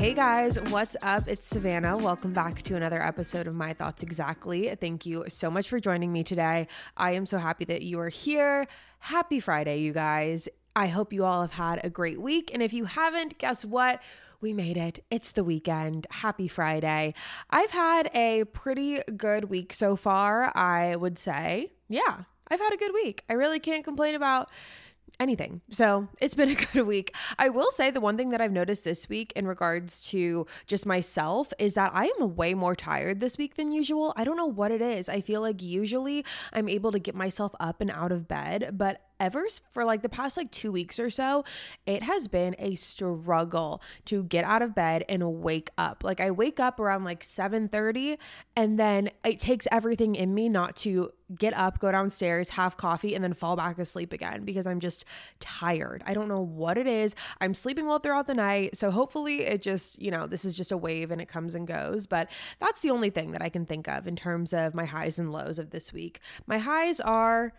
Hey guys, what's up? It's Savannah. Welcome back to another episode of My Thoughts Exactly. Thank you so much for joining me today. I am so happy that you are here. Happy Friday, you guys. I hope you all have had a great week. And if you haven't, guess what? We made it. It's the weekend. Happy Friday. I've had a pretty good week so far, I would say. Yeah, I've had a good week. I really can't complain about anything. So it's been a good week. I will say the one thing that I've noticed this week in regards to just myself is that I am way more tired this week than usual. I don't know what it is. I feel like usually I'm able to get myself up and out of bed, but ever for like the past like two weeks or so, it has been a struggle to get out of bed and wake up. Like I wake up around like 7:30 and then it takes everything in me not to get up, go downstairs, have coffee, and then fall back asleep again because I'm just tired. I don't know what it is. I'm sleeping well throughout the night. So hopefully it just, you know, this is just a wave and it comes and goes. But that's the only thing that I can think of in terms of my highs and lows of this week. My highs are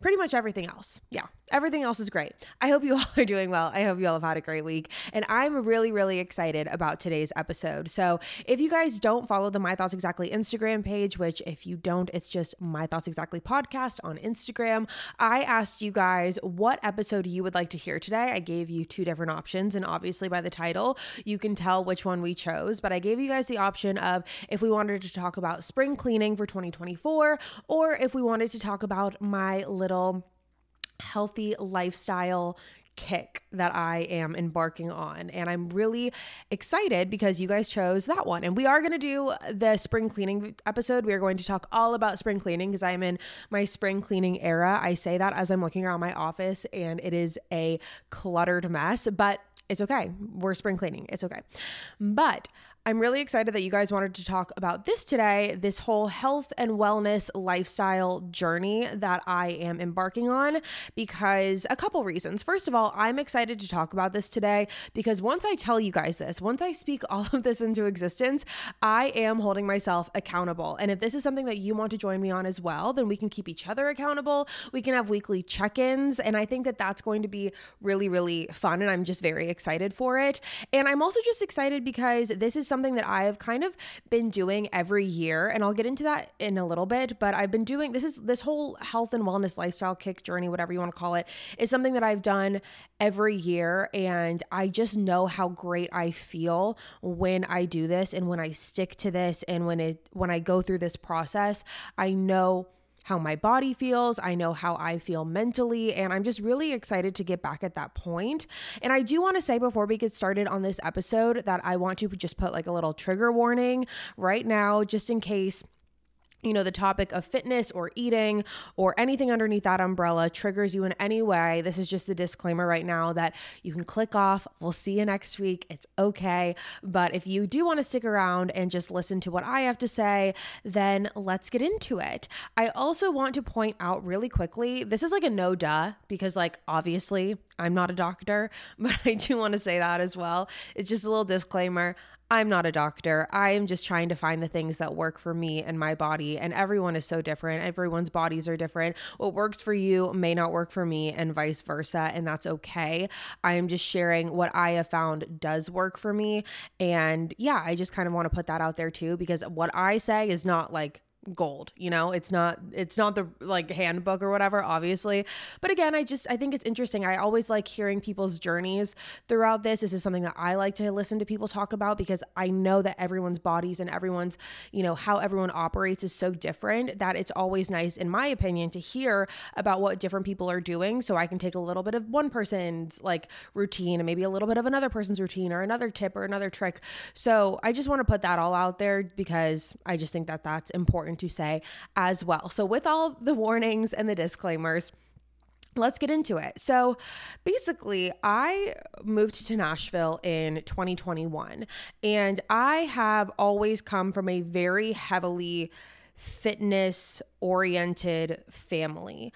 pretty much everything else. Yeah, everything else is great. I hope you all are doing well. I hope you all have had a great week. And I'm really, really excited about today's episode. So if you guys don't follow the My Thoughts Exactly Instagram page, which if you don't, it's just My Thoughts Exactly podcast on Instagram, I asked you guys what episode you would like to hear today. I gave you two different options. And obviously, by the title, you can tell which one we chose. But I gave you guys the option of if we wanted to talk about spring cleaning for 2024 or if we wanted to talk about my little healthy lifestyle kick that I am embarking on. And I'm really excited because you guys chose that one. And we are going to do the spring cleaning episode. We are going to talk all about spring cleaning because I'm in my spring cleaning era. I say that as I'm looking around my office and it is a cluttered mess, but it's okay. We're spring cleaning. It's okay. But I'm really excited that you guys wanted to talk about this today this whole health and wellness lifestyle journey that I am embarking on because a couple reasons. First of all, I'm excited to talk about this today because once I tell you guys this, once I speak all of this into existence, I am holding myself accountable. And if this is something that you want to join me on as well, then we can keep each other accountable. We can have weekly check ins. And I think that that's going to be really, really fun. And I'm just very excited for it. And I'm also just excited because this is something that I have kind of been doing every year, and I'll get into that in a little bit. But I've been doing this is this whole health and wellness lifestyle kick journey, whatever you want to call it, is something that I've done every year, and I just know how great I feel when I do this and when I stick to this and when it when I go through this process. I know how my body feels. I know how I feel mentally. And I'm just really excited to get back at that point. And I do want to say before we get started on this episode that I want to just put like a little trigger warning right now, just in case you know, the topic of fitness or eating or anything underneath that umbrella triggers you in any way, this is just the disclaimer right now that you can click off. We'll see you next week. It's okay. But if you do want to stick around and just listen to what I have to say, then let's get into it. I also want to point out really quickly this is like a no duh because, like, obviously, I'm not a doctor, but I do want to say that as well. It's just a little disclaimer. I'm not a doctor. I am just trying to find the things that work for me and my body. And everyone is so different. Everyone's bodies are different. What works for you may not work for me, and vice versa. And that's okay. I am just sharing what I have found does work for me. And yeah, I just kind of want to put that out there too, because what I say is not like gold you know? It's not it's not the like handbook or whatever obviously. But again i just i think it's interesting. I always like hearing people's journeys throughout this. This is something that i like to listen to people talk about because i know that everyone's bodies and everyone's you know how everyone operates is so different that it's always nice in my opinion to hear about what different people are doing so i can take a little bit of one person's like routine and maybe a little bit of another person's routine or another tip or another trick. So i just want to put that all out there because i just think that that's important important to say as well. So, with all the warnings and the disclaimers, let's get into it. So basically, I moved to Nashville in 2021, and I have always come from a very heavily fitness oriented family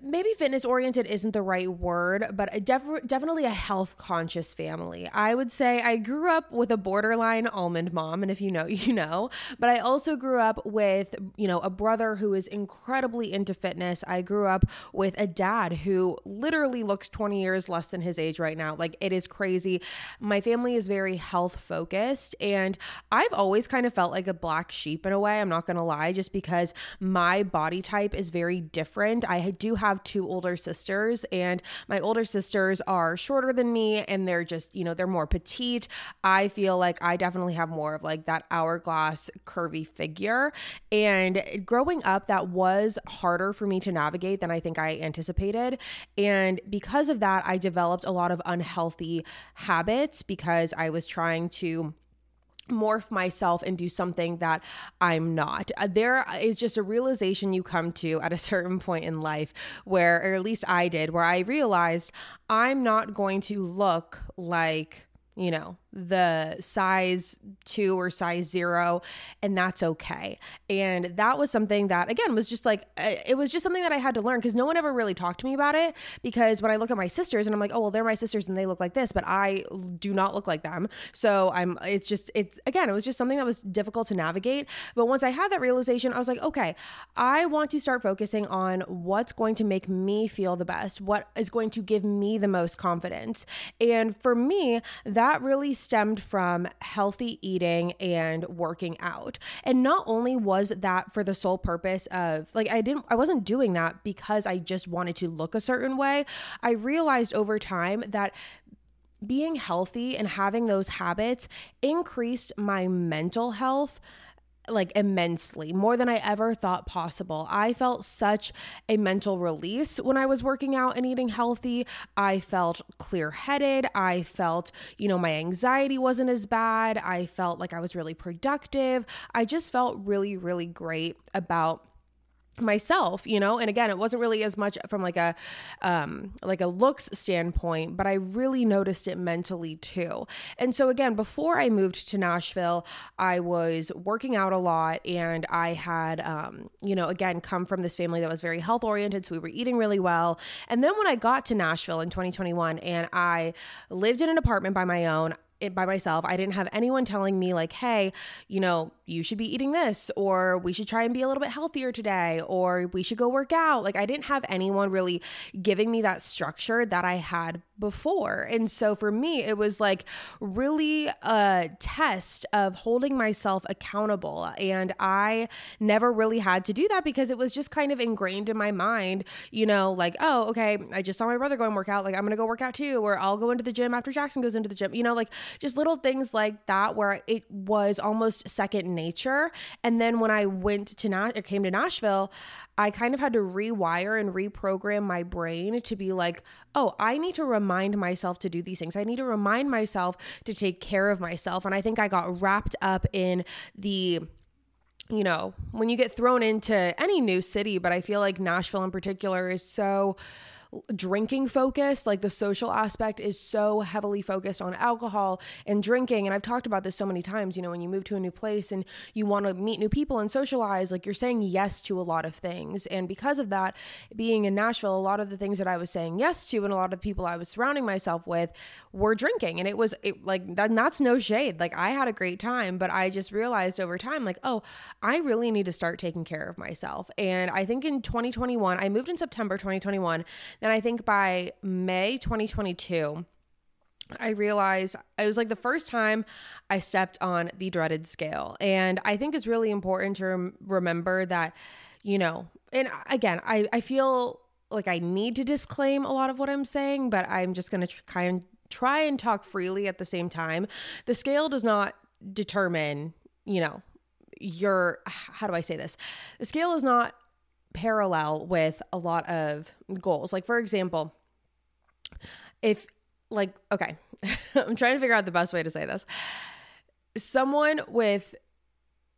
maybe fitness oriented isn't the right word, but a def- definitely a health conscious family. I would say I grew up with a borderline almond mom, and if you know, you know. But I also grew up with, you know, a brother who is incredibly into fitness. I grew up with a dad who literally looks 20 years less than his age right now. Like it is crazy. My family is very health focused, and I've always kind of felt like a black sheep in a way. I'm not gonna lie, just because my body type is very different. I do have two older sisters, and my older sisters are shorter than me and they're just, you know, they're more petite. I feel like I definitely have more of like that hourglass curvy figure. And growing up, that was harder for me to navigate than I think I anticipated. And because of that, I developed a lot of unhealthy habits because I was trying to morph myself and do something that I'm not. Uh, there is just a realization you come to at a certain point in life where, or at least I did, where I realized I'm not going to look like you know, the size two or size zero, and that's okay. And that was something that, again, was just like, uh, it was just something that I had to learn because no one ever really talked to me about it. Because when I look at my sisters and I'm like, oh, well, they're my sisters and they look like this, but I do not look like them. So I'm, it's just, it's, again, it was just something that was difficult to navigate. But once I had that realization, I was like, okay, I want to start focusing on what's going to make me feel the best, what is going to give me the most confidence. And for me, that that really stemmed from healthy eating and working out. And not only was that for the sole purpose of like, I didn't, I wasn't doing that because I just wanted to look a certain way. I realized over time that being healthy and having those habits increased my mental health like immensely, more than I ever thought possible. I felt such a mental release when I was working out and eating healthy. I felt clear headed. I felt, you know, my anxiety wasn't as bad. I felt like I was really productive. I just felt really, really great about myself you know? And again it wasn't really as much from like a um like a looks standpoint but i really noticed it mentally too. And so again before i moved to nashville i was working out a lot and i had um you know again come from this family that was very health oriented so we were eating really well. And then when i got to nashville in 2021 and i lived in an apartment by my own it by myself. I didn't have anyone telling me, like, hey, you know, you should be eating this, or we should try and be a little bit healthier today, or we should go work out. Like, I didn't have anyone really giving me that structure that I had before. And so for me, it was like really a test of holding myself accountable. And I never really had to do that because it was just kind of ingrained in my mind, you know, like, oh, okay, I just saw my brother go and work out. Like, I'm going to go work out too, or I'll go into the gym after Jackson goes into the gym, you know, like just little things like that where it was almost second nature. And then when I went to Nash or came to Nashville, I kind of had to rewire and reprogram my brain to be like, oh, I need to remind myself to do these things. I need to remind myself to take care of myself. And I think I got wrapped up in the you know, when you get thrown into any new city, but I feel like Nashville in particular is so drinking focused. Like the social aspect is so heavily focused on alcohol and drinking. And I've talked about this so many times. You know, when you move to a new place and you want to meet new people and socialize, like you're saying yes to a lot of things. And because of that, being in Nashville, a lot of the things that I was saying yes to and a lot of the people I was surrounding myself with were drinking. And it was it, like, that, that's no shade. Like I had a great time, but I just realized over time, like, oh, I really need to start taking care of myself. And I think in 2021, I moved in September 2021. Then I think by May 2022, I realized it was like the first time I stepped on the dreaded scale. And I think it's really important to rem- remember that, you know, and again, I, I feel like I need to disclaim a lot of what I'm saying, but I'm just going to tr- kind of try and talk freely at the same time. The scale does not determine, you know, your, how do I say this? The scale is not parallel with a lot of goals. Like, for example, if, like, okay, I'm trying to figure out the best way to say this. Someone with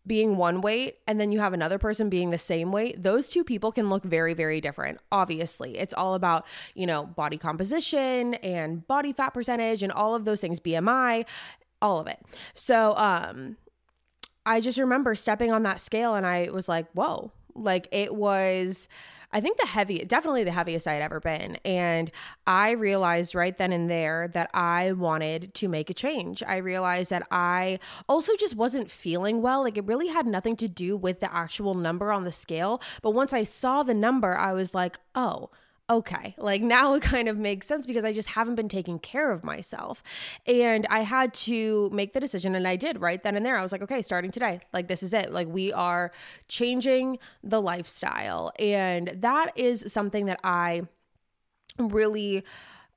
being one weight and then you have another person being the same weight, those two people can look very, very different. Obviously, it's all about, you know, body composition and body fat percentage and all of those things, BMI, all of it. So, um, I just remember stepping on that scale and I was like, whoa, like it was I think the heavy, definitely the heaviest I had ever been. And I realized right then and there that I wanted to make a change. I realized that I also just wasn't feeling well. Like it really had nothing to do with the actual number on the scale. But once I saw the number, I was like, oh, okay, like now it kind of makes sense because I just haven't been taking care of myself. And I had to make the decision, and I did right then and there. I was like, okay, starting today, like this is it. Like we are changing the lifestyle. And that is something that I really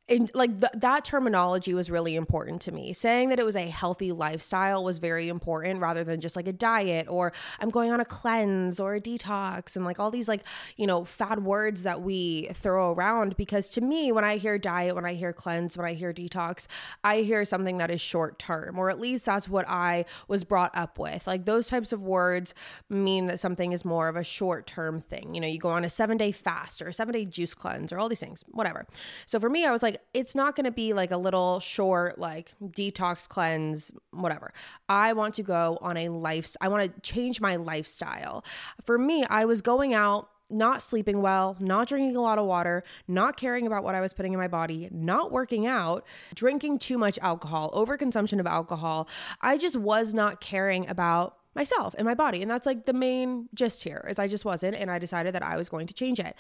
and like th- that terminology was really important to me. Saying that it was a healthy lifestyle was very important rather than just like a diet or I'm going on a cleanse or a detox and like all these like, you know, fad words that we throw around because to me when I hear diet, when I hear cleanse, when I hear detox, I hear something that is short term or at least that's what I was brought up with. Like those types of words mean that something is more of a short term thing. You know, you go on a 7-day fast or a 7-day juice cleanse or all these things, whatever. So for me I was like like it's not going to be like a little short like detox cleanse whatever i want to go on a life i want to change my lifestyle for me i was going out not sleeping well, not drinking a lot of water, not caring about what I was putting in my body, not working out, drinking too much alcohol, overconsumption of alcohol. I just was not caring about myself and my body. And that's like the main gist here is I just wasn't and I decided that I was going to change it.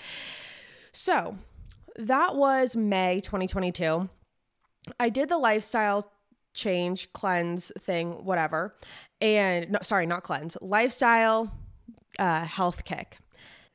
So, that was May 2022. I did the lifestyle change, cleanse thing, whatever. And no, sorry, not cleanse, lifestyle uh, health kick.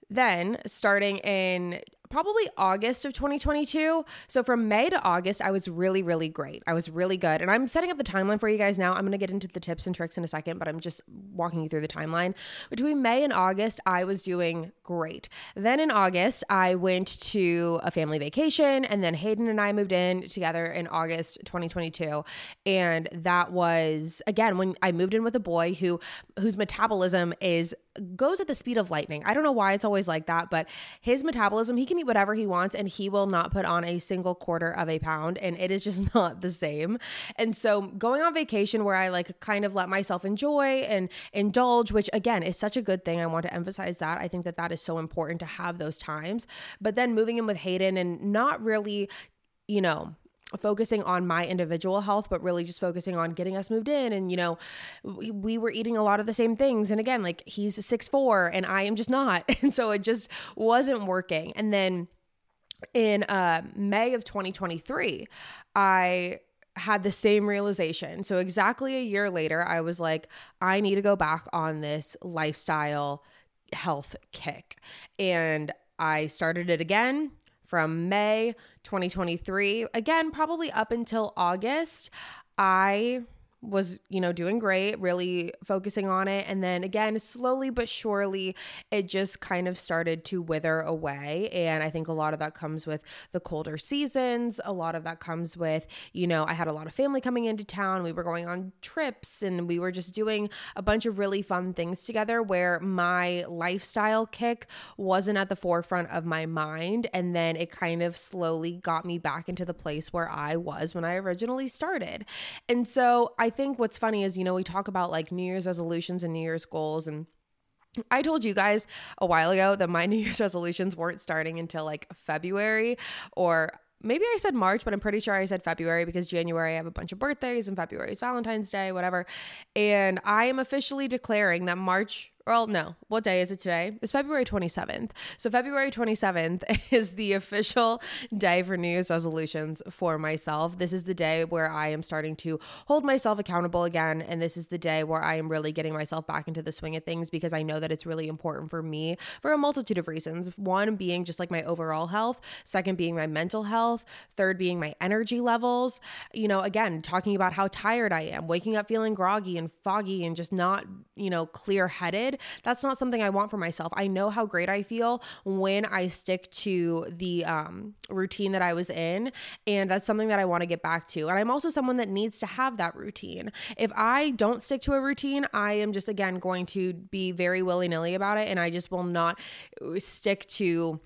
Then, starting in probably August of 2022. So from May to August, I was really, really great. I was really good. And I'm setting up the timeline for you guys now. I'm going to get into the tips and tricks in a second, but I'm just walking you through the timeline. Between May and August, I was doing great. Then in August, I went to a family vacation, and then Hayden and I moved in together in August 2022. And that was, again, when I moved in with a boy who whose metabolism is goes at the speed of lightning. I don't know why it's always like that, but his metabolism, he can eat whatever he wants and he will not put on a single quarter of a pound and it is just not the same. And so going on vacation where I like kind of let myself enjoy and indulge, which again is such a good thing. I want to emphasize that. I think that that is so important to have those times. But then moving in with Hayden and not really, you know, focusing on my individual health but really just focusing on getting us moved in. And you know we, we were eating a lot of the same things. And again like he's six four and i am just not. And so it just wasn't working. And then in uh, may of 2023 i had the same realization. So exactly a year later i was like i need to go back on this lifestyle health kick. And i started it again from May 2023. Again, probably up until August, I was, you know, doing great, really focusing on it. And then again, slowly but surely, it just kind of started to wither away. And I think a lot of that comes with the colder seasons. A lot of that comes with, you know, I had a lot of family coming into town. We were going on trips and we were just doing a bunch of really fun things together where my lifestyle kick wasn't at the forefront of my mind. And then it kind of slowly got me back into the place where I was when I originally started. And so I I think what's funny is, you know, we talk about like New Year's resolutions and New Year's goals and I told you guys a while ago that my New Year's resolutions weren't starting until like February or maybe I said March, but I'm pretty sure I said February because January I have a bunch of birthdays and February is Valentine's Day, whatever. And I am officially declaring that March well, no. What day is it today? It's February 27th. So, February 27th is the official day for New Year's resolutions for myself. This is the day where I am starting to hold myself accountable again. And this is the day where I am really getting myself back into the swing of things because I know that it's really important for me for a multitude of reasons. One being just like my overall health, second being my mental health, third being my energy levels. You know, again, talking about how tired I am, waking up feeling groggy and foggy and just not, you know, clear headed That's not something I want for myself. I know how great I feel when I stick to the um, routine that I was in. And that's something that I want to get back to. And I'm also someone that needs to have that routine. If I don't stick to a routine, I am just, again, going to be very willy nilly about it. And I just will not stick to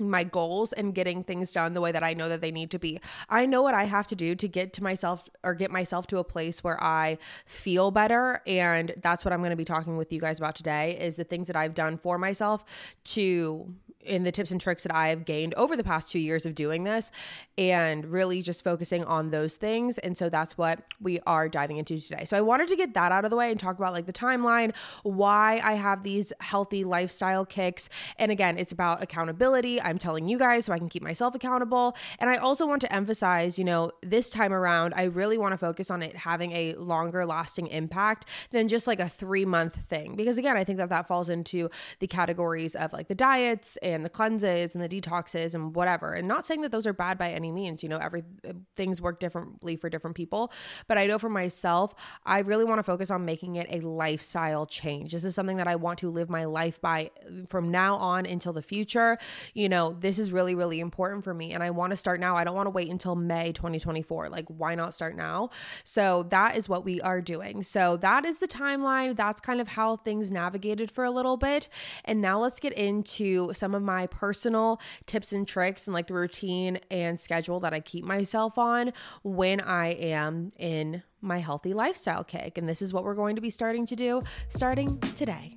my goals and getting things done the way that I know that they need to be. I know what I have to do to get to myself or get myself to a place where I feel better and that's what I'm going to be talking with you guys about today is the things that I've done for myself to in the tips and tricks that I have gained over the past 2 years of doing this and really just focusing on those things and so that's what we are diving into today. So I wanted to get that out of the way and talk about like the timeline, why I have these healthy lifestyle kicks and again, it's about accountability I'm telling you guys so I can keep myself accountable. And I also want to emphasize, you know, this time around, I really want to focus on it having a longer lasting impact than just like a three month thing. Because again, I think that that falls into the categories of like the diets and the cleanses and the detoxes and whatever. And not saying that those are bad by any means, you know, every things work differently for different people. But I know for myself, I really want to focus on making it a lifestyle change. This is something that I want to live my life by mm, from now on until the future. You know, know, this is really, really important for me and I want to start now. I don't want to wait until May 2024. Like, why not start now? So, that is what we are doing. So, that is the timeline. That's kind of how things navigated for a little bit. And now let's get into some of my personal tips and tricks and like the routine and schedule that I keep myself on when I am in my healthy lifestyle kick. And this is what we're going to be starting to do starting today.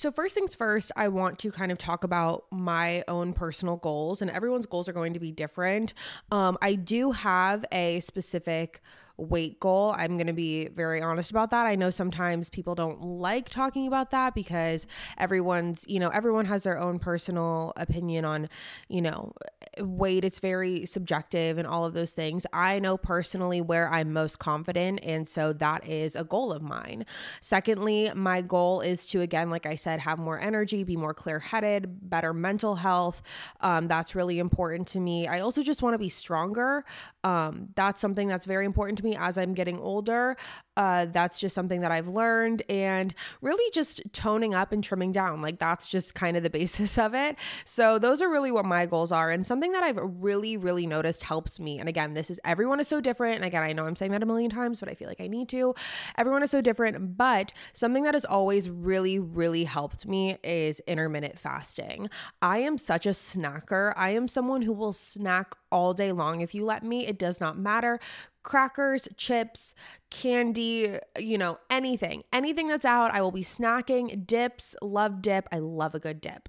So, first things first, I want to kind of talk about my own personal goals, and everyone's goals are going to be different. Um, I do have a specific weight goal. I'm going to be very honest about that. I know sometimes people don't like talking about that because everyone's, you know, everyone has their own personal opinion on, you know, weight. It's very subjective and all of those things. I know personally where I'm most confident. And so that is a goal of mine. Secondly, my goal is to, again, like I said, have more energy, be more clear headed, better mental health. Um, that's really important to me. I also just want to be stronger. Um, that's something that's very important to me as I'm getting older. Uh, that's just something that I've learned and really just toning up and trimming down. Like that's just kind of the basis of it. So those are really what my goals are. And something that I've really, really noticed helps me. And again, this is everyone is so different. And again, I know I'm saying that a million times, but I feel like I need to. Everyone is so different. But something that has always really, really helped me is intermittent fasting. I am such a snacker. I am someone who will snack all day long if you let me. It does not matter crackers, chips, candy, you know, anything. Anything that's out, I will be snacking. Dips, love dip. I love a good dip.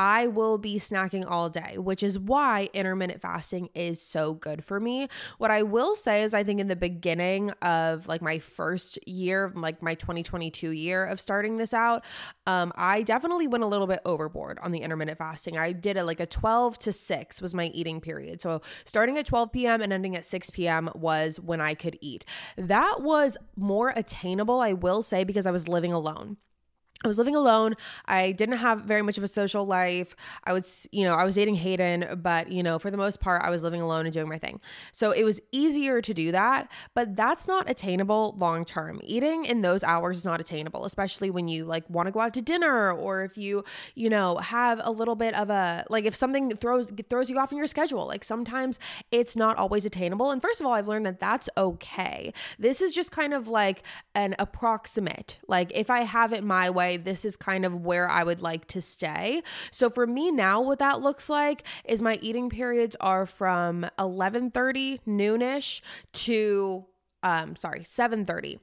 I will be snacking all day, which is why intermittent fasting is so good for me. What I will say is, I think in the beginning of like my first year, like my 2022 year of starting this out, um, I definitely went a little bit overboard on the intermittent fasting. I did it like a 12 to 6 was my eating period. So starting at 12 p.m. and ending at 6 p.m. was when I could eat. That was more attainable, I will say, because I was living alone. I was living alone. I didn't have very much of a social life. I was, you know, I was dating Hayden, but, you know, for the most part, I was living alone and doing my thing. So it was easier to do that, but that's not attainable long term. Eating in those hours is not attainable, especially when you like want to go out to dinner or if you, you know, have a little bit of a like if something throws throws you off in your schedule. Like sometimes it's not always attainable. And first of all, I've learned that that's okay. This is just kind of like an approximate. Like if I have it my way, this is kind of where I would like to stay. So for me now, what that looks like is my eating periods are from 11:30 noonish to um sorry 7:30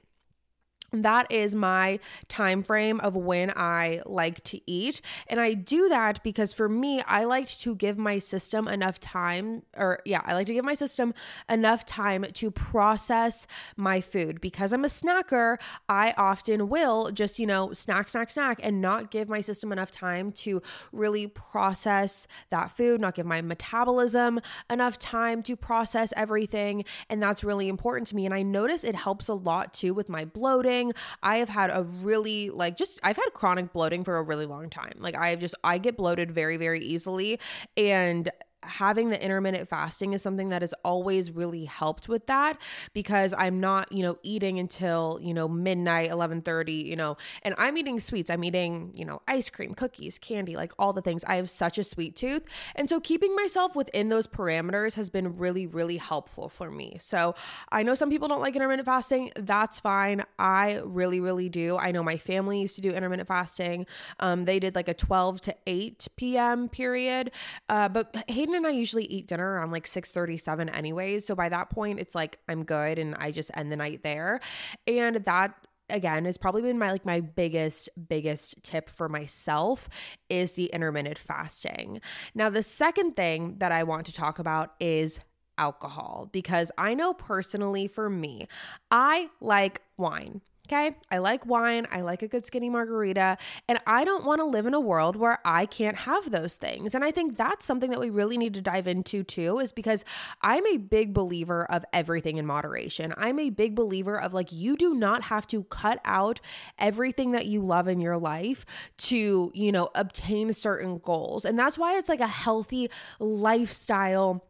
that is my time frame of when I like to eat. And I do that because for me, I like to give my system enough time, or yeah, I like to give my system enough time to process my food. Because I'm a snacker, I often will just, you know, snack, snack, snack, and not give my system enough time to really process that food, not give my metabolism enough time to process everything. And that's really important to me. And I notice it helps a lot too with my bloating bloating. I have had a really like just I've had chronic bloating for a really long time. Like I have just I get bloated very very easily and having the intermittent fasting is something that has always really helped with that because I'm not, you know, eating until, you know, midnight, 11:30, you know, and I'm eating sweets. I'm eating, you know, ice cream, cookies, candy, like all the things. I have such a sweet tooth. And so keeping myself within those parameters has been really really helpful for me. So, I know some people don't like intermittent fasting. That's fine. I really really do. I know my family used to do intermittent fasting. Um, they did like a 12 to 8 p.m. period. Uh, but Hayden and I usually eat dinner around like 6:37 anyways. So by that point it's like I'm good and I just end the night there. And that again has probably been my like my biggest biggest tip for myself is the intermittent fasting. Now the second thing that I want to talk about is alcohol because I know personally for me, I like wine. Okay. I like wine. I like a good skinny margarita. And I don't want to live in a world where I can't have those things. And I think that's something that we really need to dive into too, is because I'm a big believer of everything in moderation. I'm a big believer of like, you do not have to cut out everything that you love in your life to, you know, obtain certain goals. And that's why it's like a healthy lifestyle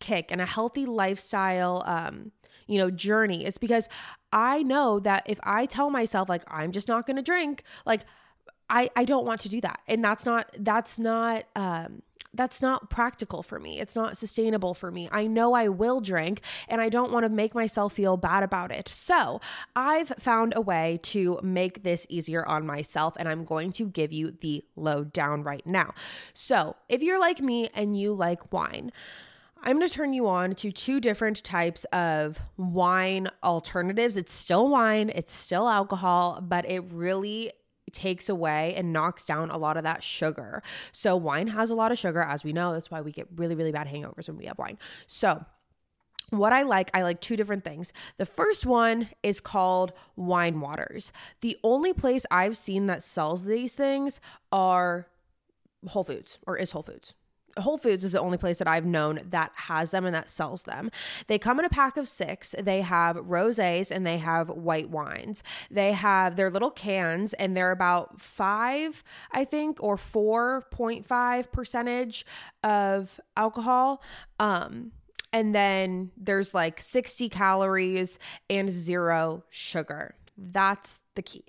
kick and a healthy lifestyle, um, you know, journey. It's because I know that if I tell myself like I'm just not going to drink, like I I don't want to do that. And that's not that's not um that's not practical for me. It's not sustainable for me. I know I will drink and I don't want to make myself feel bad about it. So, I've found a way to make this easier on myself and I'm going to give you the lowdown right now. So, if you're like me and you like wine, I'm going to turn you on to two different types of wine alternatives. It's still wine, it's still alcohol, but it really takes away and knocks down a lot of that sugar. So, wine has a lot of sugar, as we know. That's why we get really, really bad hangovers when we have wine. So, what I like, I like two different things. The first one is called wine waters. The only place I've seen that sells these things are Whole Foods or is Whole Foods. Whole Foods is the only place that I've known that has them and that sells them. They come in a pack of six. They have rosés and they have white wines. They have their little cans and they're about five, I think, or 4.5 percentage of alcohol. Um, and then there's like 60 calories and zero sugar. That's the key.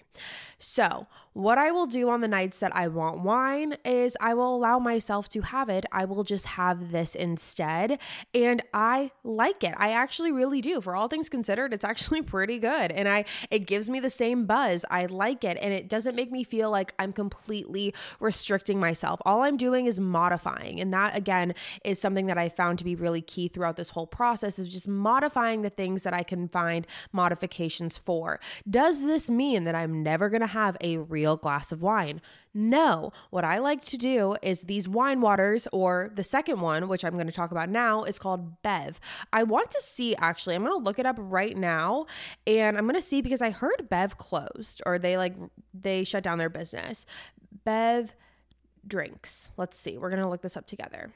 So, what I will do on the nights that I want wine is I will allow myself to have it. I will just have this instead. And I like it. I actually really do. For all things considered, it's actually pretty good. And I it gives me the same buzz. I like it and it doesn't make me feel like I'm completely restricting myself. All I'm doing is modifying. And that again is something that I found to be really key throughout this whole process is just modifying the things that I can find modifications for. Does this mean that I'm never going to have a real glass of wine. No, what I like to do is these wine waters, or the second one, which I'm going to talk about now, is called Bev. I want to see actually, I'm going to look it up right now and I'm going to see because I heard Bev closed or they like, they shut down their business. Bev drinks. Let's see, we're going to look this up together.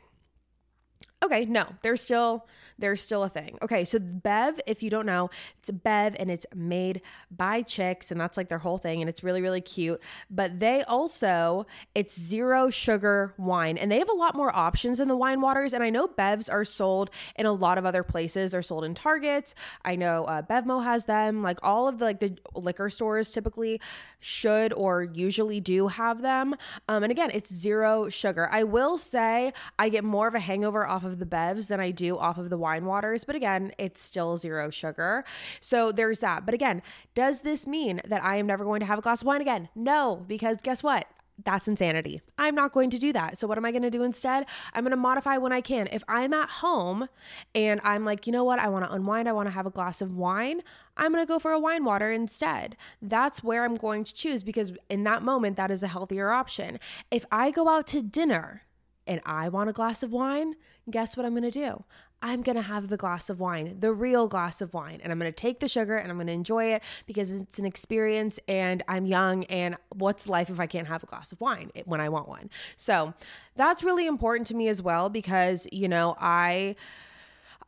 Okay, no, there's still there's still a thing. Okay, so Bev, if you don't know, it's Bev and it's made by chicks and that's like their whole thing and it's really really cute. But they also it's zero sugar wine and they have a lot more options in the wine waters and I know Bevs are sold in a lot of other places. They're sold in Targets. I know uh, Bevmo has them. Like all of the like the liquor stores typically should or usually do have them. Um, and again, it's zero sugar. I will say I get more of a hangover off of of the bevs than I do off of the wine waters. But again, it's still zero sugar. So there's that. But again, does this mean that I am never going to have a glass of wine again? No, because guess what? that's insanity. I'm not going to do that. So, what am I going to do instead? I'm going to modify when I can. If I'm at home and I'm like, you know what, I want to unwind, I want to have a glass of wine, I'm going to go for a wine water instead. That's where I'm going to choose because in that moment, that is a healthier option. If I go out to dinner and I want a glass of wine, guess what I'm going to do? I'm going to have the glass of wine, the real glass of wine, and I'm going to take the sugar and I'm going to enjoy it because it's an experience and I'm young. And what's life if I can't have a glass of wine when I want one? So that's really important to me as well because, you know, I.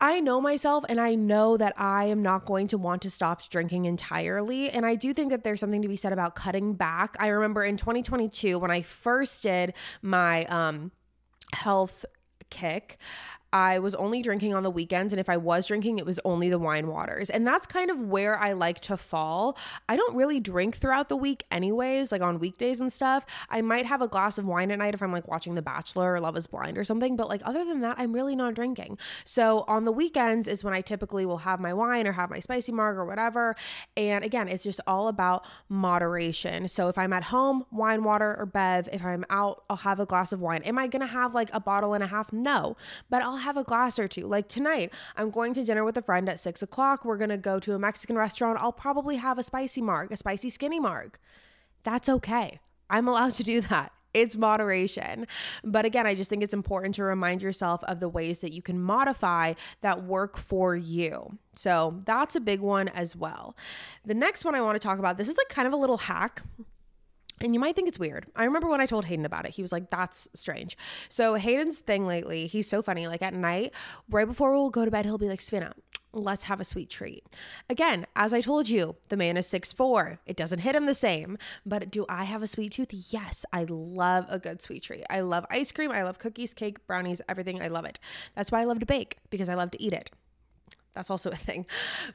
I know myself and I know that I am not going to want to stop drinking entirely. And I do think that there's something to be said about cutting back. I remember in 2022 when I first did my um, health kick, I was only drinking on the weekends. And if I was drinking, it was only the wine waters. And that's kind of where I like to fall. I don't really drink throughout the week, anyways, like on weekdays and stuff. I might have a glass of wine at night if I'm like watching The Bachelor or Love is Blind or something. But like other than that, I'm really not drinking. So on the weekends is when I typically will have my wine or have my spicy marg or whatever. And again, it's just all about moderation. So if I'm at home, wine, water, or Bev. If I'm out, I'll have a glass of wine. Am I going to have like a bottle and a half? No. But I'll have a glass or two. Like tonight, I'm going to dinner with a friend at six o'clock. We're going to go to a Mexican restaurant. I'll probably have a spicy marg, a spicy skinny marg. That's okay. I'm allowed to do that. It's moderation. But again, I just think it's important to remind yourself of the ways that you can modify that work for you. So that's a big one as well. The next one I want to talk about this is like kind of a little hack. And you might think it's weird. I remember when I told Hayden about it, he was like, that's strange. So, Hayden's thing lately, he's so funny. Like at night, right before we'll go to bed, he'll be like, Svina, let's have a sweet treat. Again, as I told you, the man is six four. It doesn't hit him the same. But do I have a sweet tooth? Yes, I love a good sweet treat. I love ice cream. I love cookies, cake, brownies, everything. I love it. That's why I love to bake because I love to eat it. That's also a thing.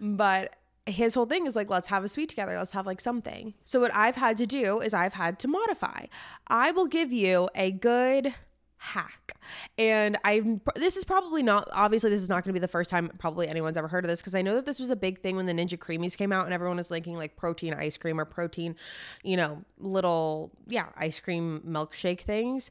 But his whole thing is like, let's have a sweet together. Let's have like something. So, what I've had to do is I've had to modify. I will give you a good hack. And I this is probably not obviously this is not going to be the first time probably anyone's ever heard of this because I know that this was a big thing when the Ninja Creamis came out and everyone was linking like protein ice cream or protein, you know, little yeah, ice cream milkshake things.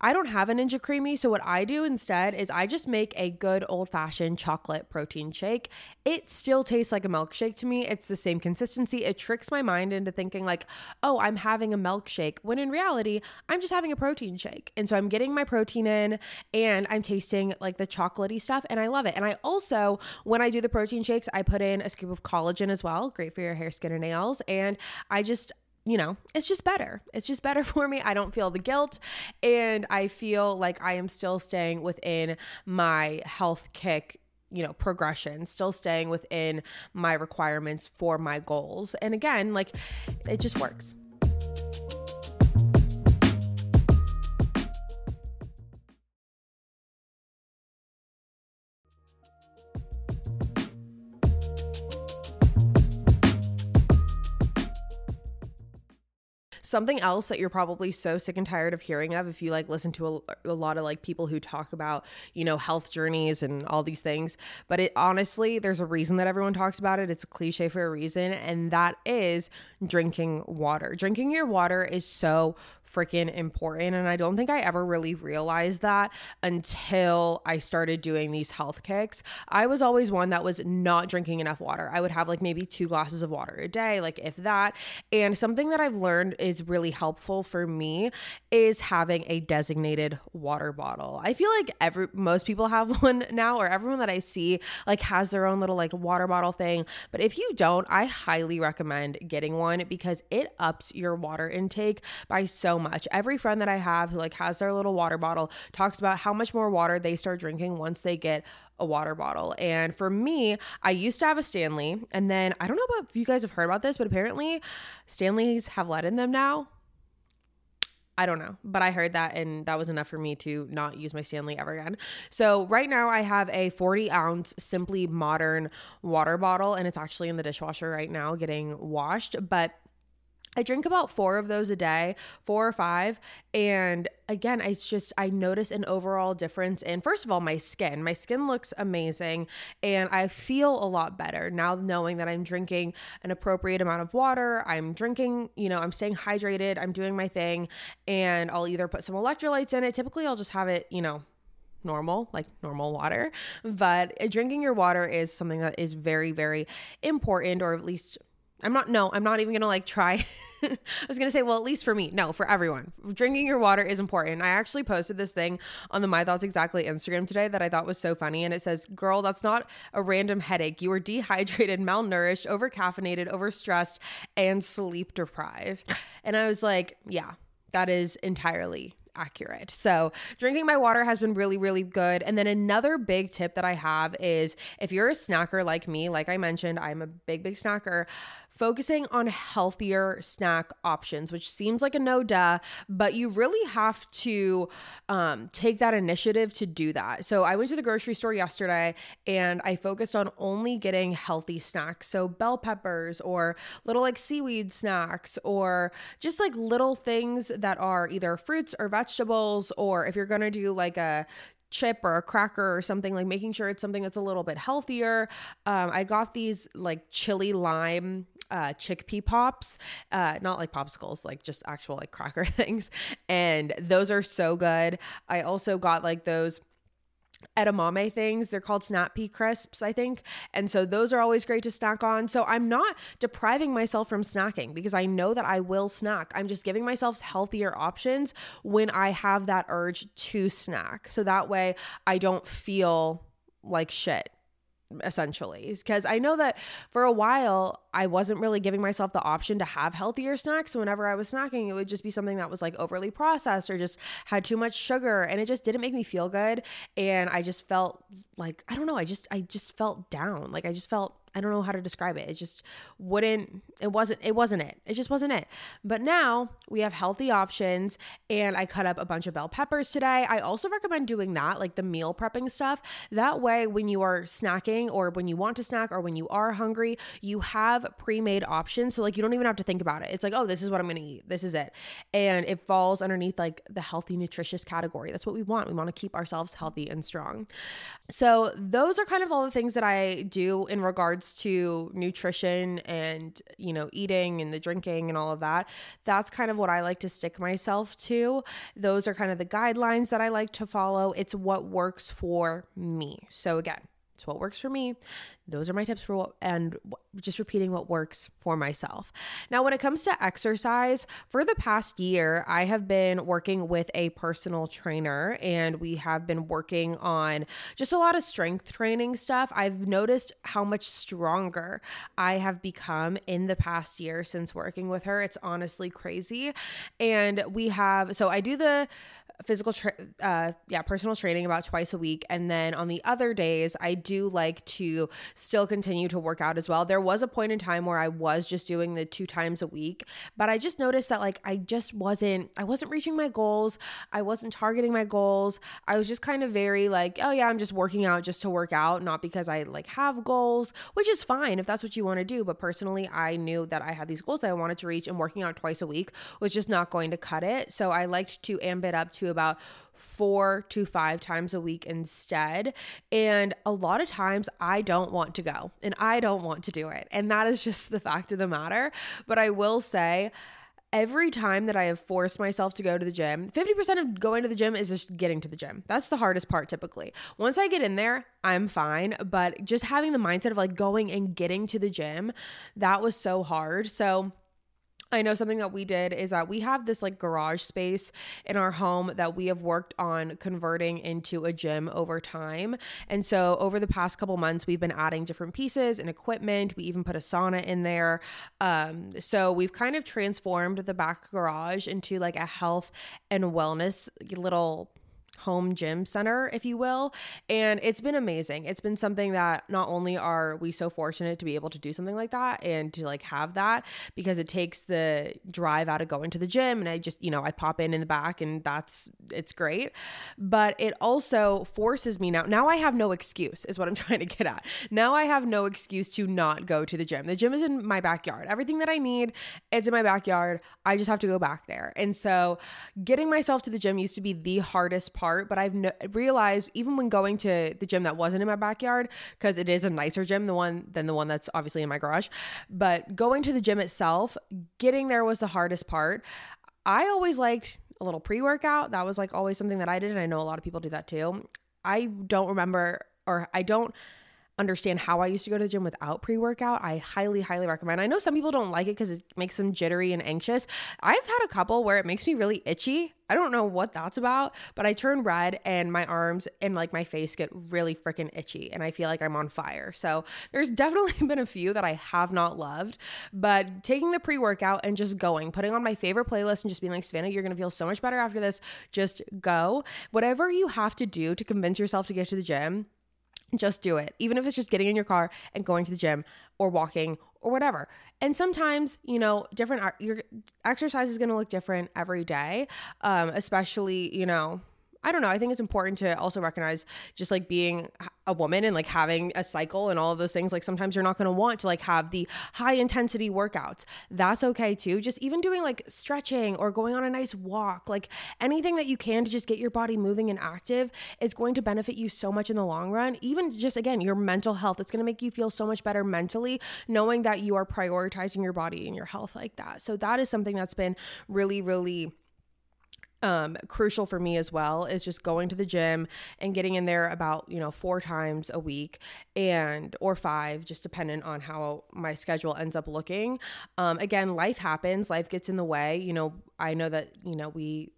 I don't have a Ninja Creami, so what I do instead is I just make a good old fashioned chocolate protein shake. It still tastes like a milkshake to me. It's the same consistency. It tricks my mind into thinking, like, oh, I'm having a milkshake, when in reality, I'm just having a protein shake. And so I'm getting my protein in and I'm tasting like the chocolatey stuff, and I love it. And I also, when I do the protein shakes, I put in a scoop of collagen as well, great for your hair, skin, and nails. And I just, you know, it's just better. It's just better for me. I don't feel the guilt and I feel like I am still staying within my health kick you know progression still staying within my requirements for my goals and again like it just works Something else that you're probably so sick and tired of hearing of if you like listen to a, a, lot of like people who talk about, you know, health journeys and all these things, but it honestly, there's a reason that everyone talks about it. It's a cliche for a reason, and that is drinking water. Drinking your water is so freaking important. And I don't think I ever really realized that until I started doing these health kicks. I was always one that was not drinking enough water. I would have like maybe two glasses of water a day, like if that. And something that I've learned is really helpful for me is having a designated water bottle. I feel like every most people have one now, or everyone that I see like has their own little like water bottle thing. But if you don't, I highly recommend getting one because it ups your water intake by so much. Every friend that I have who like has their little water bottle talks about how much more water they start drinking once they get a water bottle. And for me, I used to have a Stanley, and then I don't know about if you guys have heard about this, but apparently Stanleys have lead in them now. I don't know, but I heard that and that was enough for me to not use my Stanley ever again. So, right now I have a 40 ounce Simply Modern water bottle and it's actually in the dishwasher right now getting washed. But I drink about four of those a day, four or five. And again, it's just, I notice an overall difference in, first of all, my skin. My skin looks amazing and I feel a lot better now knowing that I'm drinking an appropriate amount of water. I'm drinking, you know, I'm staying hydrated, I'm doing my thing, and I'll either put some electrolytes in it. Typically, I'll just have it, you know, normal, like normal water. But uh, drinking your water is something that is very, very important, or at least I'm not, no, I'm not even gonna like try. I was gonna say, well, at least for me, no, for everyone. Drinking your water is important. I actually posted this thing on the My Thoughts Exactly Instagram today that I thought was so funny. And it says, Girl, that's not a random headache. You are dehydrated, malnourished, overcaffeinated, overstressed, and sleep deprived. And I was like, Yeah, that is entirely accurate. So, drinking my water has been really, really good. And then another big tip that I have is if you're a snacker like me, like I mentioned, I'm a big, big snacker focusing on healthier snack options, which seems like a no duh, but you really have to um, take that initiative to do that. So I went to the grocery store yesterday and I focused on only getting healthy snacks. So bell peppers or little like seaweed snacks or just like little things that are either fruits or vegetables, or if you're gonna do like a chip or a cracker or something like making sure it's something that's a little bit healthier um, i got these like chili lime uh, chickpea pops, uh, not like popsicles, like just actual like cracker things. And those are so good. I also got like those edamame things. They're called snap pea crisps, I think. And so those are always great to snack on. So I'm not depriving myself from snacking because I know that I will snack. I'm just giving myself healthier options when I have that urge to snack. So that way I don't feel like shit essentially because i know that for a while i wasn't really giving myself the option to have healthier snacks. Whenever i was snacking it would just be something that was like overly processed or just had too much sugar and it just didn't make me feel good. And i just felt like i don't know i just i just felt down. Like i just felt I don't know how to describe it. It just wouldn't it wasn't it wasn't it. It just wasn't it. But now we have healthy options and I cut up a bunch of bell peppers today. I also recommend doing that, like the meal prepping stuff. That way when you are snacking or when you want to snack or when you are hungry, you have pre-made options so like you don't even have to think about it. It's like, "Oh, this is what I'm going to eat. This is it." And it falls underneath like the healthy nutritious category. That's what we want. We want to keep ourselves healthy and strong. So, those are kind of all the things that I do in regards regards to nutrition and, you know, eating and the drinking and all of that, that's kind of what I like to stick myself to. Those are kind of the guidelines that I like to follow. It's what works for me. So, again, it's what works for me. Those are my tips for what, and just repeating what works for myself. Now, when it comes to exercise, for the past year, I have been working with a personal trainer and we have been working on just a lot of strength training stuff. I've noticed how much stronger I have become in the past year since working with her. It's honestly crazy. And we have, so I do the physical tra- uh yeah personal training about twice a week. And then on the other days i do like to still continue to work out as well. There was a point in time where i was just doing the two times a week but i just noticed that like i just wasn't i wasn't reaching my goals. I wasn't targeting my goals. I was just kind of very like oh yeah i'm just working out just to work out not because i like have goals which is fine if that's what you want to do. But personally i knew that i had these goals that i wanted to reach and working out twice a week was just not going to cut it. So i liked to amp it up to about four to five times a week instead. And a lot of times I don't want to go and I don't want to do it. And that is just the fact of the matter. But I will say, every time that I have forced myself to go to the gym, 50% of going to the gym is just getting to the gym. That's the hardest part typically. Once I get in there, I'm fine, but just having the mindset of like going and getting to the gym, that was so hard. So, I know something that we did is that we have this like garage space in our home that we have worked on converting into a gym over time. And so over the past couple months, we've been adding different pieces and equipment. We even put a sauna in there. Um, so we've kind of transformed the back garage into like a health and wellness little home gym center, if you will. And it's been amazing. It's been something that not only are we so fortunate to be able to do something like that and to like have that because it takes the drive out of going to the gym and I just, you know, I pop in in the back and that's it's great. But it also forces me now. Now I have no excuse, is what I'm trying to get at. Now I have no excuse to not go to the gym. The gym is in my backyard. Everything that I need, it's in my backyard. I just have to go back there. And so getting myself to the gym used to be the hardest part but I've realized even when going to the gym that wasn't in my backyard, because it is a nicer gym the one than the one that's obviously in my garage, but going to the gym itself, getting there was the hardest part. I always liked a little pre workout. That was like always something that I did, and I know a lot of people do that too. I don't remember, or I don't understand how I used to go to the gym without pre workout, I highly, highly recommend. I know some people don't like it because it makes them jittery and anxious. I've had a couple where it makes me really itchy. I don't know what that's about, but I turn red and my arms and like my face get really freaking itchy and I feel like I'm on fire. So there's definitely been a few that I have not loved, but taking the pre workout and just going, putting on my favorite playlist and just being like, Savannah, you're to feel so much better after this. Just go. Whatever you have to do to convince yourself to get to the gym, just do it. Even if it's just getting in your car and going to the gym or walking or whatever. And sometimes, you know, different your exercise is going to look different every day. Um especially, you know, I don't know. I think it's important to also recognize just like being a woman and like having a cycle and all of those things. Like sometimes you're not going to want to like have the high intensity workouts. That's okay too. Just even doing like stretching or going on a nice walk, like anything that you can to just get your body moving and active is going to benefit you so much in the long run. Even just again, your mental health, it's going to make you feel so much better mentally knowing that you are prioritizing your body and your health like that. So that is something that's been really, really um, crucial for me as well is just going to the gym and getting in there about you know four times a week and or five just dependent on how my schedule ends up looking. Um, again life happens life gets in the way you know i know that you know we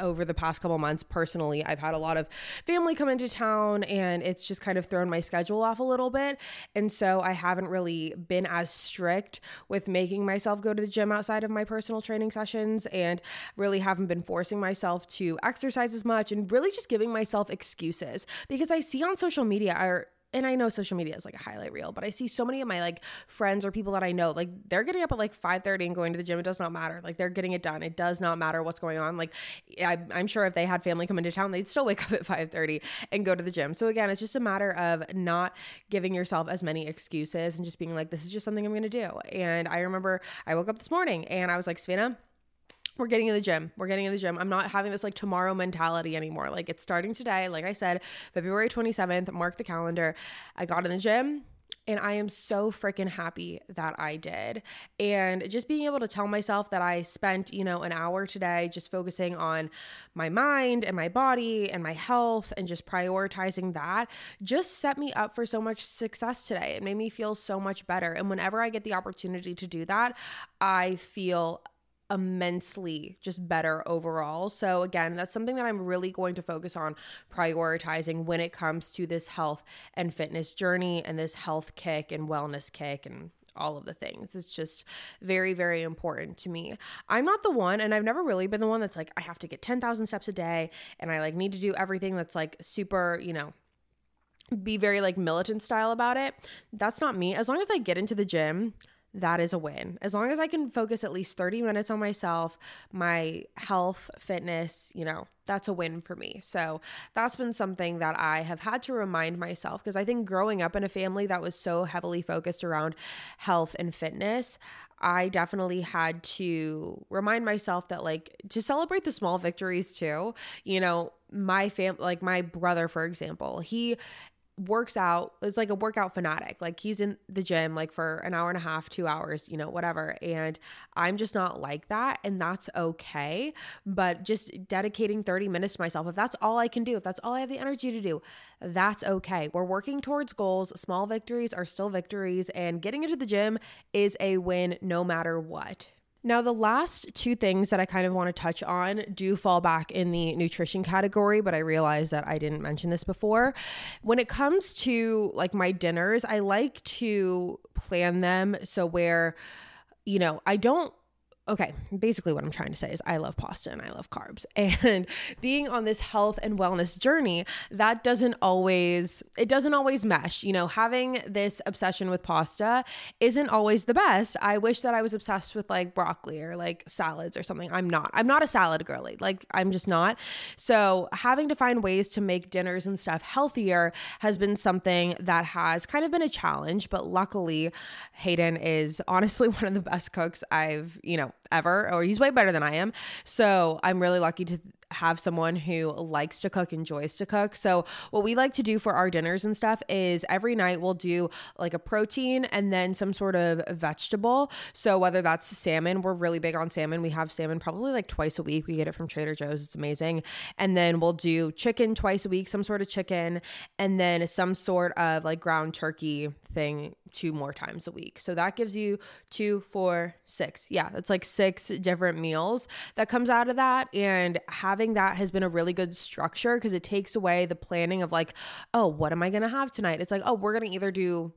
over the past couple months personally i've had a lot of family come into town and it's just kind of thrown my schedule off a little bit. And so i haven't really been as strict with making myself go to the gym outside of my personal training sessions and really haven't been forcing myself to exercise as much and really just giving myself excuses because i see on social media are and I know social media is like a highlight reel, but I see so many of my like friends or people that I know, like they're getting up at like 5:30 and going to the gym. It does not matter. Like they're getting it done. It does not matter what's going on. Like I, am sure if they had family come into town, they'd still wake up at 5:30 and go to the gym. So again, it's just a matter of not giving yourself as many excuses and just being like, this is just something I'm going to do. And I remember I woke up this morning and I was like, Savannah we're getting in the gym. We're getting in the gym. I'm not having this like tomorrow mentality anymore. Like it's starting today. Like I said, February 27th, mark the calendar. I got in the gym and I am so freaking happy that I did. And just being able to tell myself that I spent, you know, an hour today just focusing on my mind and my body and my health and just prioritizing that just set me up for so much success today. It made me feel so much better. And whenever I get the opportunity to do that, I feel immensely just better overall. So, again, that's something that I'm really going to focus on prioritizing when it comes to this health and fitness journey and this health kick and wellness kick and all of the things. It's just very, very important to me. I'm not the one, and I've never really been the one that's like, I have to get 10,000 steps a day and I like need to do everything that's like super, you know, be very like militant style about it. That's not me. As long as I get into the gym, that is a win. As long as I can focus at least 30 minutes on myself, my health, fitness, you know, that's a win for me. So that's been something that I have had to remind myself because I think growing up in a family that was so heavily focused around health and fitness, I definitely had to remind myself that, like, to celebrate the small victories too. You know, my fam, like my brother, for example, he works out is like a workout fanatic. Like he's in the gym like for an hour and a half two hours you know whatever. And i'm just not like that and that's okay. But just dedicating 30 minutes to myself if that's all i can do if that's all i have the energy to do that's okay. We're working towards goals. Small victories are still victories and getting into the gym is a win no matter what now, the last two things that I kind of want to touch on do fall back in the nutrition category, but I realize that I didn't mention this before. When it comes to like my dinners, I like to plan them so where, you know, I don't okay, basically what I'm trying to say is I love pasta and I love carbs. And being on this health and wellness journey, that doesn't always it doesn't always mesh. You know, having this obsession with pasta isn't always the best. I wish that I was obsessed with like broccoli or like salads or something. I'm not. I'm not a salad girly. Like I'm just not. So, having to find ways to make dinners and stuff healthier has been something that has kind of been a challenge, but luckily Hayden is honestly one of the best cooks I've, you know, ever, or he's way better than I am. So I'm really lucky to have someone who likes to cook, enjoys to cook. So, what we like to do for our dinners and stuff is every night we'll do like a protein and then some sort of vegetable. So, whether that's salmon, we're really big on salmon. We have salmon probably like twice a week. We get it from Trader Joe's, it's amazing. And then we'll do chicken twice a week, some sort of chicken, and then some sort of like ground turkey thing two more times a week. So, that gives you two, four, six. Yeah, that's like six different meals that comes out of that. And having that has been a really good structure because it takes away the planning of like, oh, what am I going to have tonight? It's like, oh, we're going to either do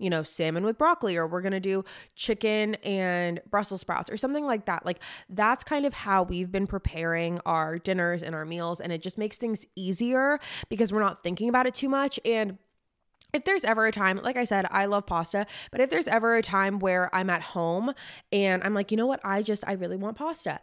you know, salmon with broccoli, or we're gonna do chicken and Brussels sprouts, or something like that. Like, that's kind of how we've been preparing our dinners and our meals. And it just makes things easier because we're not thinking about it too much. And if there's ever a time, like I said, I love pasta, but if there's ever a time where I'm at home and I'm like, you know what, I just, I really want pasta,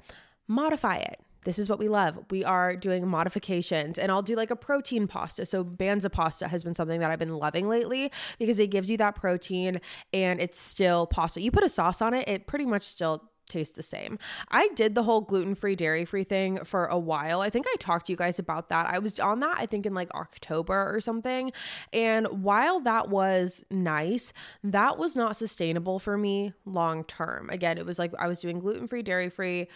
modify it. This is what we love. We are doing modifications, and I'll do like a protein pasta. So, Banza pasta has been something that I've been loving lately because it gives you that protein and it's still pasta. You put a sauce on it, it pretty much still tastes the same. I did the whole gluten free, dairy free thing for a while. I think I talked to you guys about that. I was on that, I think, in like October or something. And while that was nice, that was not sustainable for me long term. Again, it was like I was doing gluten free, dairy free,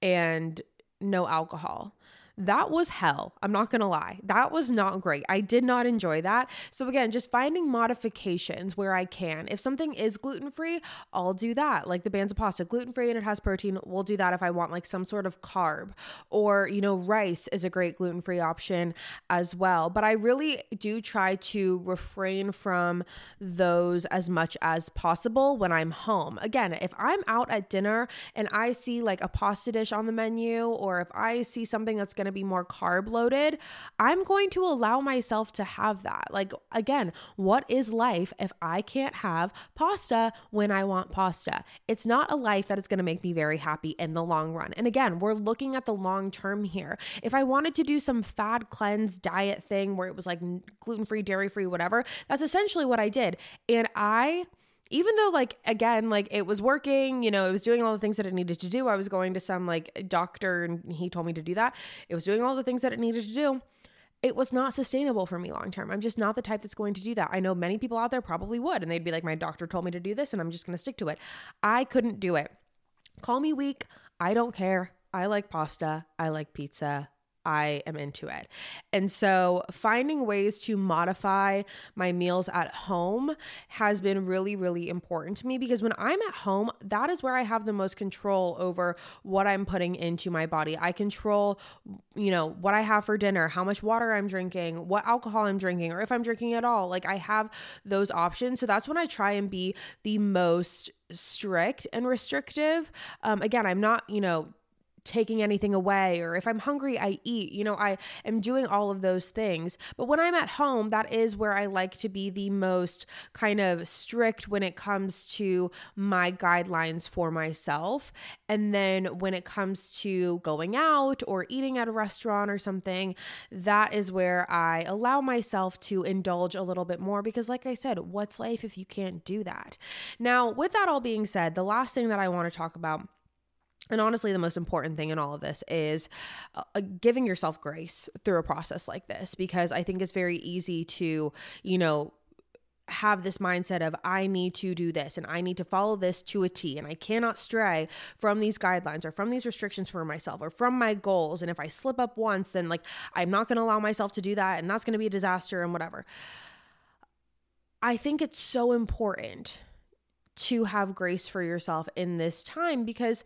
and no alcohol. That was hell. I'm not going to lie. That was not great. I did not enjoy that. So, again, just finding modifications where I can. If something is gluten free, I'll do that. Like the Banza pasta, gluten free and it has protein. We'll do that if I want like some sort of carb. Or, you know, rice is a great gluten free option as well. But I really do try to refrain from those as much as possible when I'm home. Again, if I'm out at dinner and I see like a pasta dish on the menu, or if I see something that's going to be more carb loaded, I'm going to allow myself to have that. Like, again, what is life if I can't have pasta when I want pasta? It's not a life that is going to make me very happy in the long run. And again, we're looking at the long term here. If I wanted to do some fad cleanse diet thing where it was like gluten free, dairy free, whatever, that's essentially what I did. And I even though like again like it was working you know it was doing all the things that it needed to do i was going to some like doctor and he told me to do that. It was doing all the things that it needed to do. It was not sustainable for me long term. I'm just not the type that's going to do that. I know many people out there probably would and they'd be like my doctor told me to do this and i'm just going to stick to it. I couldn't do it. Call me weak. I don't care. I like pasta. I like pizza I am into it. And so finding ways to modify my meals at home has been really, really important to me because when I'm at home, that is where I have the most control over what I'm putting into my body. I control, you know, what I have for dinner, how much water I'm drinking, what alcohol I'm drinking, or if I'm drinking at all. Like I have those options. So that's when I try and be the most strict and restrictive. Um, again, I'm not, you know, taking anything away or if I'm hungry I eat. You know, I am doing all of those things. But when I'm at home, that is where I like to be the most kind of strict when it comes to my guidelines for myself. And then when it comes to going out or eating at a restaurant or something, that is where I allow myself to indulge a little bit more because like I said, what's life if you can't do that? Now, with that all being said, the last thing that I want to talk about and honestly, the most important thing in all of this is uh, uh, giving yourself grace through a process like this because I think it's very easy to, you know, have this mindset of I need to do this and I need to follow this to a T and I cannot stray from these guidelines or from these restrictions for myself or from my goals and if I slip up once then like I'm not going to allow myself to do that and that's going to be a disaster and whatever. I think it's so important to have grace for yourself in this time because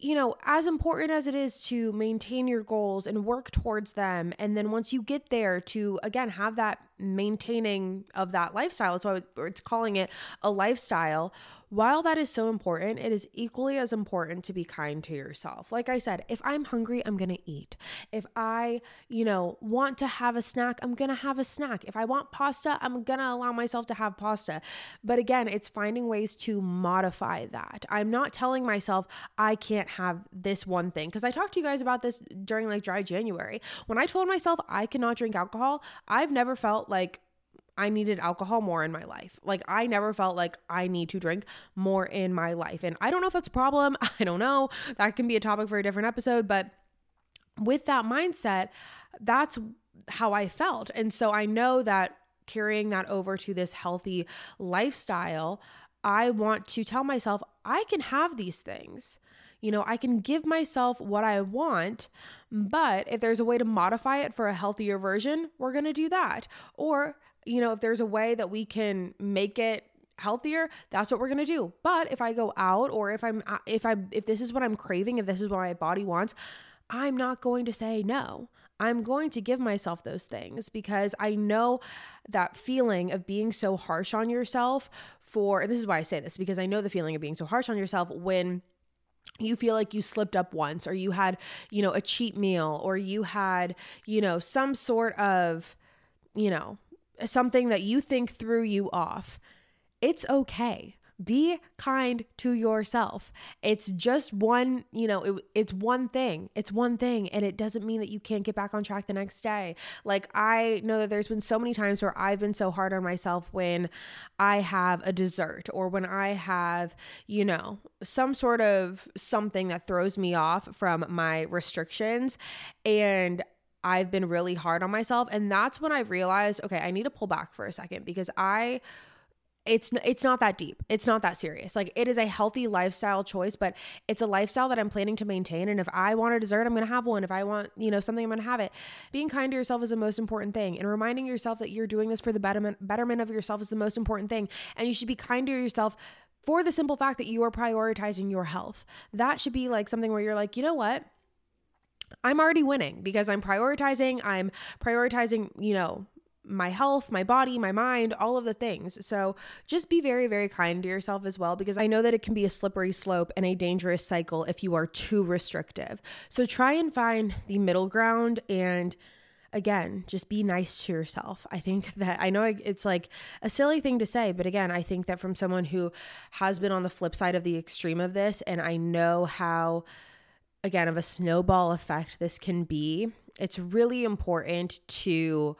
you know, as important as it is to maintain your goals and work towards them, and then once you get there, to again have that maintaining of that lifestyle, that's why it's calling it a lifestyle. While that is so important, it is equally as important to be kind to yourself. Like I said, if I'm hungry, I'm going to eat. If I, you know, want to have a snack, I'm going to have a snack. If I want pasta, I'm going to allow myself to have pasta. But again, it's finding ways to modify that. I'm not telling myself I can't have this one thing because I talked to you guys about this during like dry January. When I told myself I cannot drink alcohol, I've never felt like I needed alcohol more in my life. Like I never felt like I need to drink more in my life. And I don't know if that's a problem. I don't know. That can be a topic for a different episode, but with that mindset, that's how I felt. And so I know that carrying that over to this healthy lifestyle, I want to tell myself I can have these things. You know, I can give myself what I want, but if there's a way to modify it for a healthier version, we're going to do that. Or, you know, if there's a way that we can make it healthier that's what we're going to do. But if i go out or if i'm uh, if i if this is what i'm craving if this is what my body wants i'm not going to say no. I'm going to give myself those things because i know that feeling of being so harsh on yourself for and this is why i say this because i know the feeling of being so harsh on yourself when you feel like you slipped up once or you had, you know, a cheat meal or you had, you know, some sort of, you know, something that you think threw you off. It's okay be kind to yourself. It's just one, you know, it, it's one thing. It's one thing. And it doesn't mean that you can't get back on track the next day. Like, I know that there's been so many times where I've been so hard on myself when I have a dessert or when I have, you know, some sort of something that throws me off from my restrictions. And I've been really hard on myself. And that's when I realized, okay, I need to pull back for a second because I it's it's not that deep. It's not that serious. Like it is a healthy lifestyle choice, but it's a lifestyle that I'm planning to maintain and if I want a dessert, I'm going to have one. If I want, you know, something I'm going to have it. Being kind to yourself is the most important thing and reminding yourself that you're doing this for the betterment betterment of yourself is the most important thing. And you should be kind to yourself for the simple fact that you are prioritizing your health. That should be like something where you're like, "You know what? I'm already winning because I'm prioritizing. I'm prioritizing, you know, my health, my body, my mind, all of the things. So just be very, very kind to yourself as well, because I know that it can be a slippery slope and a dangerous cycle if you are too restrictive. So try and find the middle ground and again, just be nice to yourself. I think that I know it's like a silly thing to say, but again, I think that from someone who has been on the flip side of the extreme of this, and I know how, again, of a snowball effect this can be, it's really important to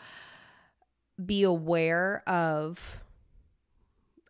be aware of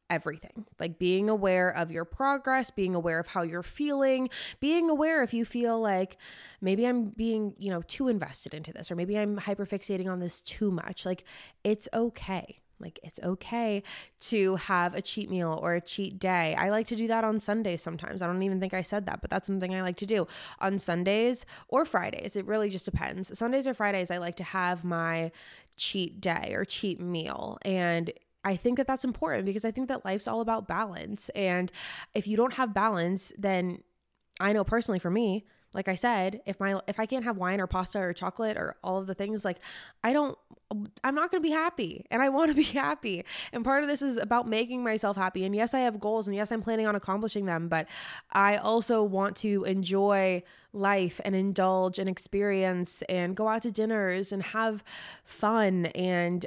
everything. Like being aware of your progress being aware of how you're feeling being aware if you feel like maybe i'm being you know too invested into this or maybe i'm hyperfixating on this too much. Like it's okay like it's okay to have a cheat meal or a cheat day. I like to do that on Sundays sometimes. I don't even think I said that, but that's something I like to do on Sundays or Fridays. It really just depends. Sundays or Fridays, I like to have my cheat day or cheat meal. And I think that that's important because I think that life's all about balance. And if you don't have balance, then I know personally for me, like I said, if my if I can't have wine or pasta or chocolate or all of the things, like I don't I'm not going to be happy and I want to be happy. And part of this is about making myself happy. And yes, I have goals and yes, I'm planning on accomplishing them, but I also want to enjoy life and indulge and experience and go out to dinners and have fun and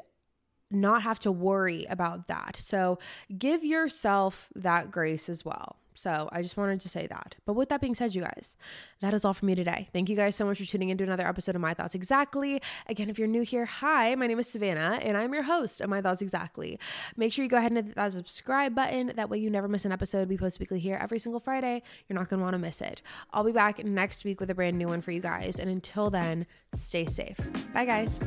not have to worry about that. So give yourself that grace as well. So I just wanted to say that. But with that being said, you guys, that is all for me today. Thank you guys so much for tuning into another episode of My Thoughts Exactly. Again, if you're new here, hi, my name is Savannah and I'm your host of My Thoughts Exactly. Make sure you go ahead and hit that subscribe button. That way you never miss an episode. We post weekly here every single Friday. You're not going to want to miss it. I'll be back next week with a brand new one for you guys. And until then, stay safe. Bye, guys.